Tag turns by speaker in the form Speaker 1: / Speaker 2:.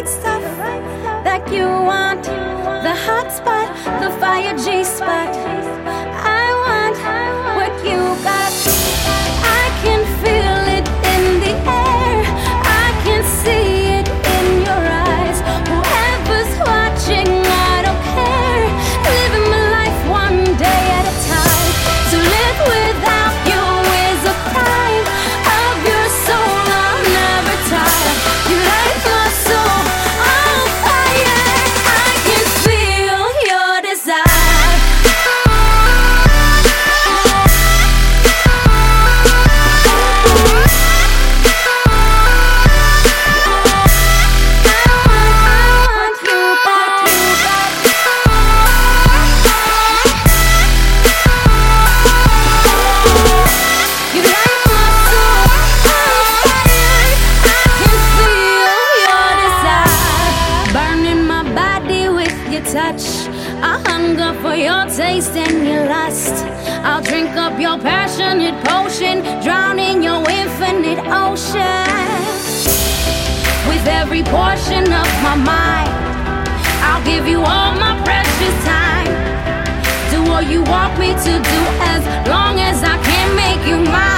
Speaker 1: right stuff that you want. The hot spot, the fire G for your taste and your lust. I'll drink up your passionate potion, drown in your infinite ocean. With every portion of my mind, I'll give you all my precious time. Do what you want me to do as long as I can make you mine.